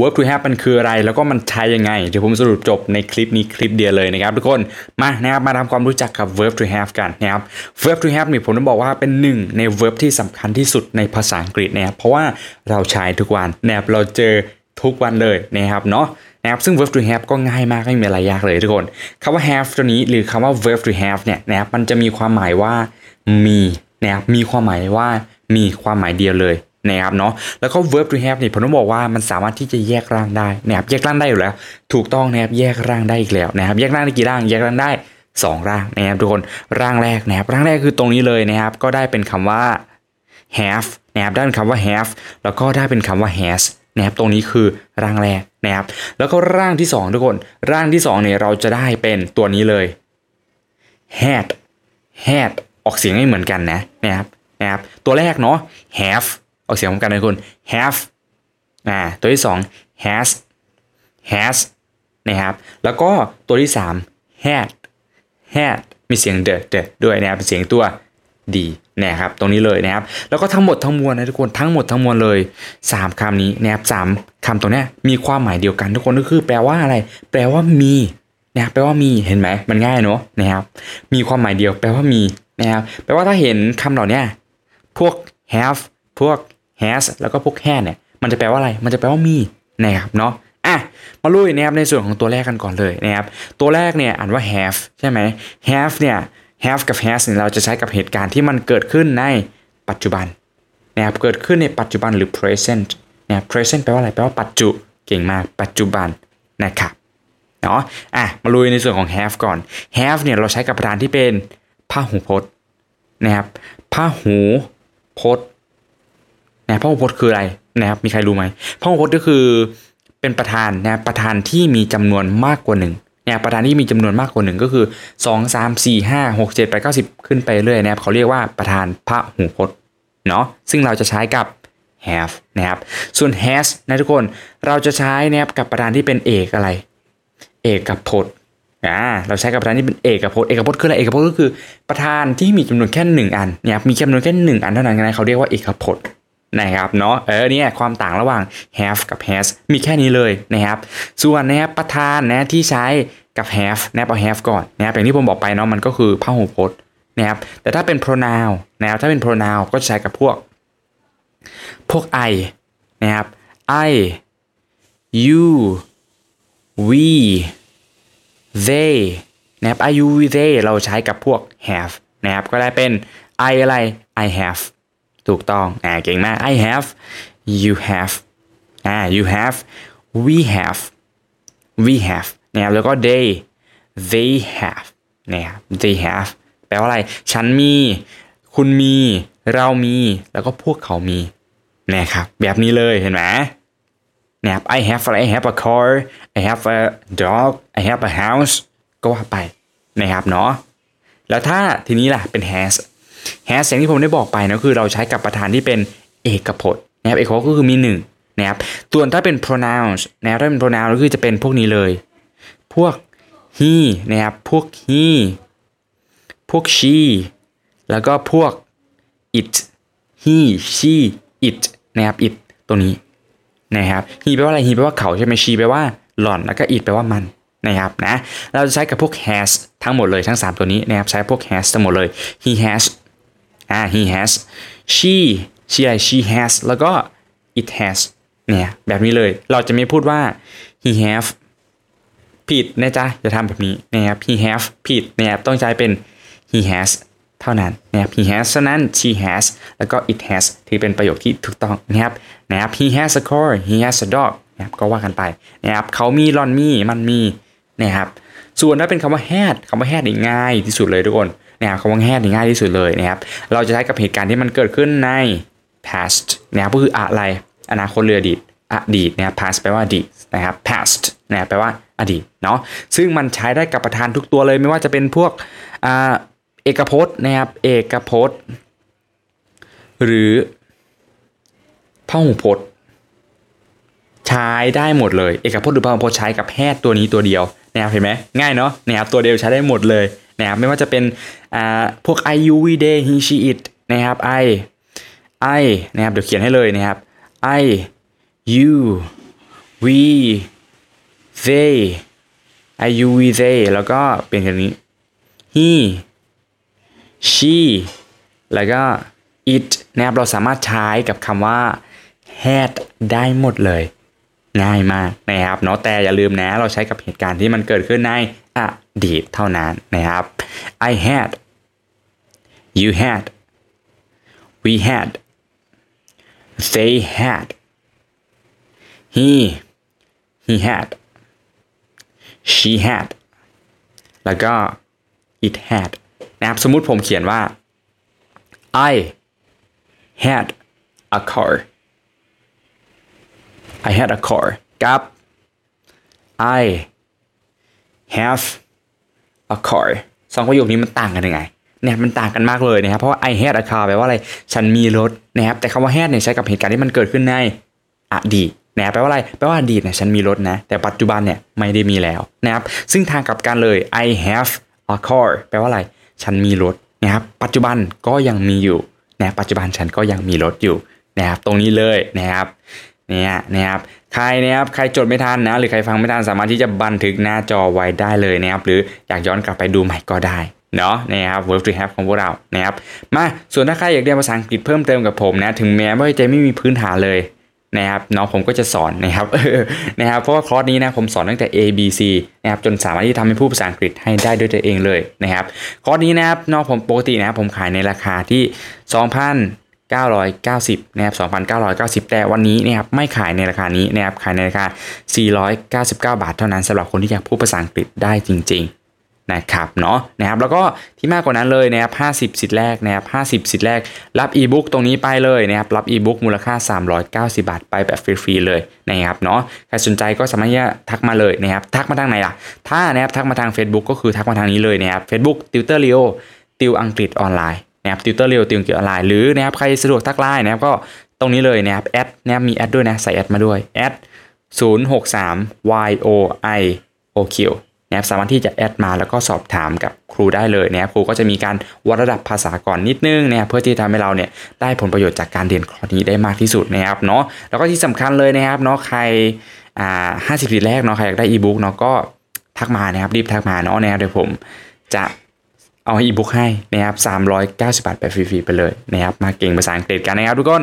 verb to have มันคืออะไร แล้วก็มันใช้ยังไง เดี๋ยวผมสรุปจบในคลิปนี้คลิปเดียวเลยนะครับทุกคน มานะครับมาทำความรู้จักกับ verb to have กันนะครับ verb to have นี่ผมต้องบอกว่าเป็นหนึ่งใน verb ที่สำคัญที่สุดในภาษาอังกฤษนะครับเพราะว่าเราใช้ทุกวันนะครับเราเจอทุกวันเลยนะครับเนาะนะครับซึ่ง verb to have ก็ง่ายมากไม่มีอะไรยากเลยทุกคนคำว่า have ตัวนี้หรือคำว่า verb to have เนี่ยนะครับมันจะมีความหมายว่ามีนะครับมีความหมายว่ามีความหมายเดียวเลย นะครับเนาะแล้วก็ verb to have นี่ยผมต้องบอกว่ามันสามารถที่จะแยกร่างได้นะครับแยกร่างได้อยู่แล้ว ถูกต้องนะครับแยกร่างได้อีกแล้วนะครับแยกร่างได้กี่ร่างแยกร่างได้ 2 ร่างนะครับทุกคนร่างแรกนะครับร่างแรกคือตรงนี้เลยนะครับก็ได้เป็นคำว่า have นะครับได้เป็นคำว่า have แล้วก็ได้เป็นคำว่า has นะครับตรงนี้คือร่างแรกนะครับแล้วก็ร่างที่ 2 ทุกคน ร่างที่2เนี่ยเราจะได้เป็นตัวนี้เลย had had ออกเสียงไม่เหมือนกันนะนะครับนะครับตัวแรกเนาะ have ออกเสียงเหมือนกันนะคุณ have อ่าตัวที่ 2 has has นะครับแล้วก็ตัวที่ 3 had had มีเสียง the the ด้วยนะครับเป็นเสียงตัวดีนะครับตรงนี้เลยนะครับ แล้วก็ทั้งหมดทั้งมวลนะทุกคนทั้งหมดทั้งมวลเลย 3คำนี้นะครับสามคำตัวเนี้มีความหมายเดียวกันทุกคนก็คือ แปลว่าอะไร แปลว่ามีนะครับแปลว่ามีเห็นไหมมันง่ายเนอะนะครับ มีความหมายเดียว แปลว่ามีนะครับแปลว่าถ้าเห็นคำเหล่านี้พวก have พวก has แล้วก็พวก had เนี่ยมันจะแปลว่าอะไร มันจะแปลว่ามีนะครับเนาะอะมาลุยนะครับในส่วนของตัวแรกกันก่อนเลยนะครับตัวแรกเนี่ยอ่านว่า have ใช่ไหม have เนี่ย have กับ has เนี่ยเราจะใช้กับเหตุการณ์ที่มันเกิดขึ้นในปัจจุบันนะครับเกิดขึ้นในปัจจุบันหรือ present นะครับ present แปลว่าอะไรแปลว่าปัจจุเก่งมากปัจจุบันนะครับเนาะอะมาลุยในส่วนของ have ก่อน have เนี่ยเราใช้กับประธานที่เป็นพหูพจน์นะครับพหูพจน์ นะพหูพจน์คืออะไรนะครับมีใครรู้ไหมพหูพจน์ก็คือเป็นประธานนะประธานที่มีจำนวนมากกว่าหนึ่งนี่ยประธานที่มีจำนวนมากกว่าหนึ่งก็คือ 2 3 4 5 6 7 8 9 10 ขึ้นไปเรื่อยนะครับเขาเรียกว่าประธานพหูพจน์เนาะซึ่งเราจะใช้กับ have นะครับส่วน has นะทุกคนเราจะใช้นะครับกับประธานที่เป็นเอกอะไร เอกพจน์อ่าเราใช้กับประธานที่เป็นเอกพจน์เอกพจน์คืออะไรเอกพจน์ก็คือประธานที่มีจำนวนแค่หนึ่งอันเนี่ยมีจำนวนแค่หนึ่งอันเท่านั้นนะเขาเรียกว่าเอกพจน์ นะครับเนาะเออเนี่ยความต่างระหว่าง have กับ has มีแค่นี้เลยนะครับส่วนนะครับประธานนะที่ใช้กับ have นะเอา have ก่อนนะครับอย่างที่ผมบอกไปเนาะมันก็คือพหูพจน์นะครับแต่ถ้าเป็น pronoun นะครับถ้าเป็น pronoun ก็ใช้กับพวก พวก I นะครับ I you we they นะครับ I you we they เราใช้กับพวก have นะครับก็ได้เป็น I อะไร I have ถูกต้องอ่าเก่งมาก I have you have อ่า you have we have we have นะครับแล้วก็ they they have นะครับ they have แปลว่าอะไร ฉันมี คุณมี เรามี แล้วก็พวกเขามีนะครับแบบนี้เลยเห็นไหมนะครับ I have I have a car I have a dog I have a house ก็ว่าไปนะครับเนาะแล้วถ้าทีนี้ล่ะเป็น has has อย่างที่ผมได้บอกไปนะคือเราใช้กับประธานที่เป็นเอกพจน์นะครับเอกพจน์ก็คือมีหนึ่งนะครับส่วนถ้าเป็น pronouns นะครับถ้าเป็น pronoun ก็คือจะเป็นพวกนี้เลย พวก he นะครับพวก he พวก she แล้วก็พวก it he she it นะครับ it ตัวนี้นะครับ he แปลว่าอะไร he แปลว่าเขาใช่ไหม she แปลว่าหล่อนแล้วก็ it แปลว่ามันนะครับนะเราจะใช้กับพวก has ทั้งหมดเลยทั้ง 3 ตัวนี้นะครับใช้พวก has ทั้งหมดเลย he has อ่า he has she she อะไร she has แล้วก็ it has เนี่ยแบบนี้เลย เราจะไม่พูดว่า he have ผิดนะจ๊ะจะทำแบบนี้นะครับ he have ผิดนะครับต้องใช้เป็น he has เท่านั้นนะครับ he has เท่านั้น she has แล้วก็ it has ที่เป็นประโยคที่ถูกต้องนะครับนะครับ he has a car he has a dog นะครับก็ว่ากันไปนะครับเขามีรอนมีมันมีนะครับส่วนถ้าเป็นคำว่า had คำว่า had ง่ายที่สุดเลยทุกคน นะครับคำว่า had นี่ง่ายที่สุดเลยนะครับ เราจะใช้กับเหตุการณ์ที่มันเกิดขึ้นใน past นะครับก็คืออะไร อนาคตเรืออดีตอดีตนะครับ past แปลว่าอดีตนะครับ past นะแปลว่าอดีตเนาะซึ่งมันใช้ได้กับประธานทุกตัวเลยไม่ว่าจะเป็นพวกอเอกพจน์นะครับเอกพจน์ หรือพหูพจน์ ใช้ได้หมดเลย เอกพจน์หรือพหูพจน์ใช้กับแพทย์ตัวนี้ตัวเดียวนะครับเห็นไหมง่ายเนาะนะครับตัวเดียวใช้ได้หมดเลย นะครับไม่ว่าจะเป็นอ่าพวก I you we they he she it นะครับ I I นะครับเดี๋ยวเขียนให้เลยนะครับ I you we they I U V they แล้วก็เป็นคำนี้ he she แล้วก็ it นะครับเราสามารถใช้กับคำว่า had ได้หมดเลย ง่ายมากนะครับเนาะแต่อย่าลืมนะเราใช้กับเหตุการณ์ที่มันเกิดขึ้นในอดีตเท่านั้นนะครับ I had you had we had they had he he had she had แล้วก็ it had นะครับสมมุติผมเขียนว่า I had a car I had a car กับ I have a car สองประโยคนี้มันต่างกันยังไงเนี่ยมันต่างกันมากเลยนะครับเพราะว่า I had a car แปลว่าอะไรฉันมีรถนะครับแต่คำว่า had เนี่ยใช้กับเหตุการณ์ที่มันเกิดขึ้นในอดีตนะครับแปลว่าอะไรแปลว่าอดีตเนี่ยฉันมีรถนะแต่ปัจจุบันเนี่ยไม่ได้มีแล้วนะครับซึ่งทางกลับกันเลย I have a car แปลว่าอะไรฉันมีรถนะครับปัจจุบันก็ยังมีอยู่นะปัจจุบันฉันก็ยังมีรถอยู่นะครับตรงนี้เลยนะครับ เนี่ยนะครับใครนะครับใครจดไม่ทันนะหรือใครฟังไม่ทันสามารถที่จะบันทึกหน้าจอไว้ได้เลยนะครับหรืออยากย้อนกลับไปดูใหม่ก็ได้เนาะนะครับ verb to have ของพวกเรานะครับมาส่วนถ้าใครอยากเรียนภาษาอังกฤษเพิ่มเติมกับผมนะถึงแม้ว่าจะไม่มีพื้นฐานเลยนะครับน้องผมก็จะสอนนะครับนะครับเพราะว่าคอร์สนี้นะผมสอนตั้งแต่ A B C นะครับจนสามารถที่ทำให้ผู้ภาษาอังกฤษให้ได้ด้วยตัวเองเลยนะครับคอร์สนี้นะครับน้องผมปกตินะผมขายในราคาที่ 990นะครับ2,990 แต่วันนี้นะครับไม่ขายในราคานี้นะครับขายในราคา 499 บาทเท่านั้นสำหรับคนที่อยากพูดภาษาอังกฤษได้จริง ๆนะครับเนาะนะครับแล้วก็ที่มากกว่านั้นเลยนะครับ50 สิทธิ์แรกนะครับ50 สิทธิ์แรก รับอีบุ๊กตรงนี้ไปเลยนะครับรับอีบุ๊กมูลค่า 390 บาทไปแบบฟรีๆเลยนะครับเนาะใครสนใจก็สามารถที่จะทักมาเลยนะครับทักมาทางไหนล่ะ ถ้านะครับทักมาทาง Facebook ก็คือทักมาทางนี้เลยนะครับ Facebook Tutor Leo ติวอังกฤษออนไลน์ นะครับ Tutor Leo ติวอังกฤษออนไลน์หรือนะครับใครสะดวกทักไลน์นะครับก็ตรงนี้เลยนะครับ at นะครับมี at ด้วยนะใส่ at มาด้วย at 063 y o i o q นะครับสามารถที่จะ add มาแล้วก็สอบถามกับครูได้เลยนะครับครูก็จะมีการวัดระดับภาษาก่อนนิดนึงนะครับเพื่อที่จะทำให้เราเนี่ยได้ผลประโยชน์จากการเรียนคอร์สนี้ได้มากที่สุดนะครับเนาะแล้วก็ที่สำคัญเลยนะครับเนาะใครอ่าห้าสิบที่แรกเนาะใครอยากได้อีบุ๊กเนาะก็ทักมานะครับรีบทักมาเนาะนะครับเดี๋ยวผมจะ เอาอีบุ๊กให้นะครับ390 บาทไปฟรีๆไปเลยนะครับมาเก่งภาษาอังกฤษกันนะครับทุกคน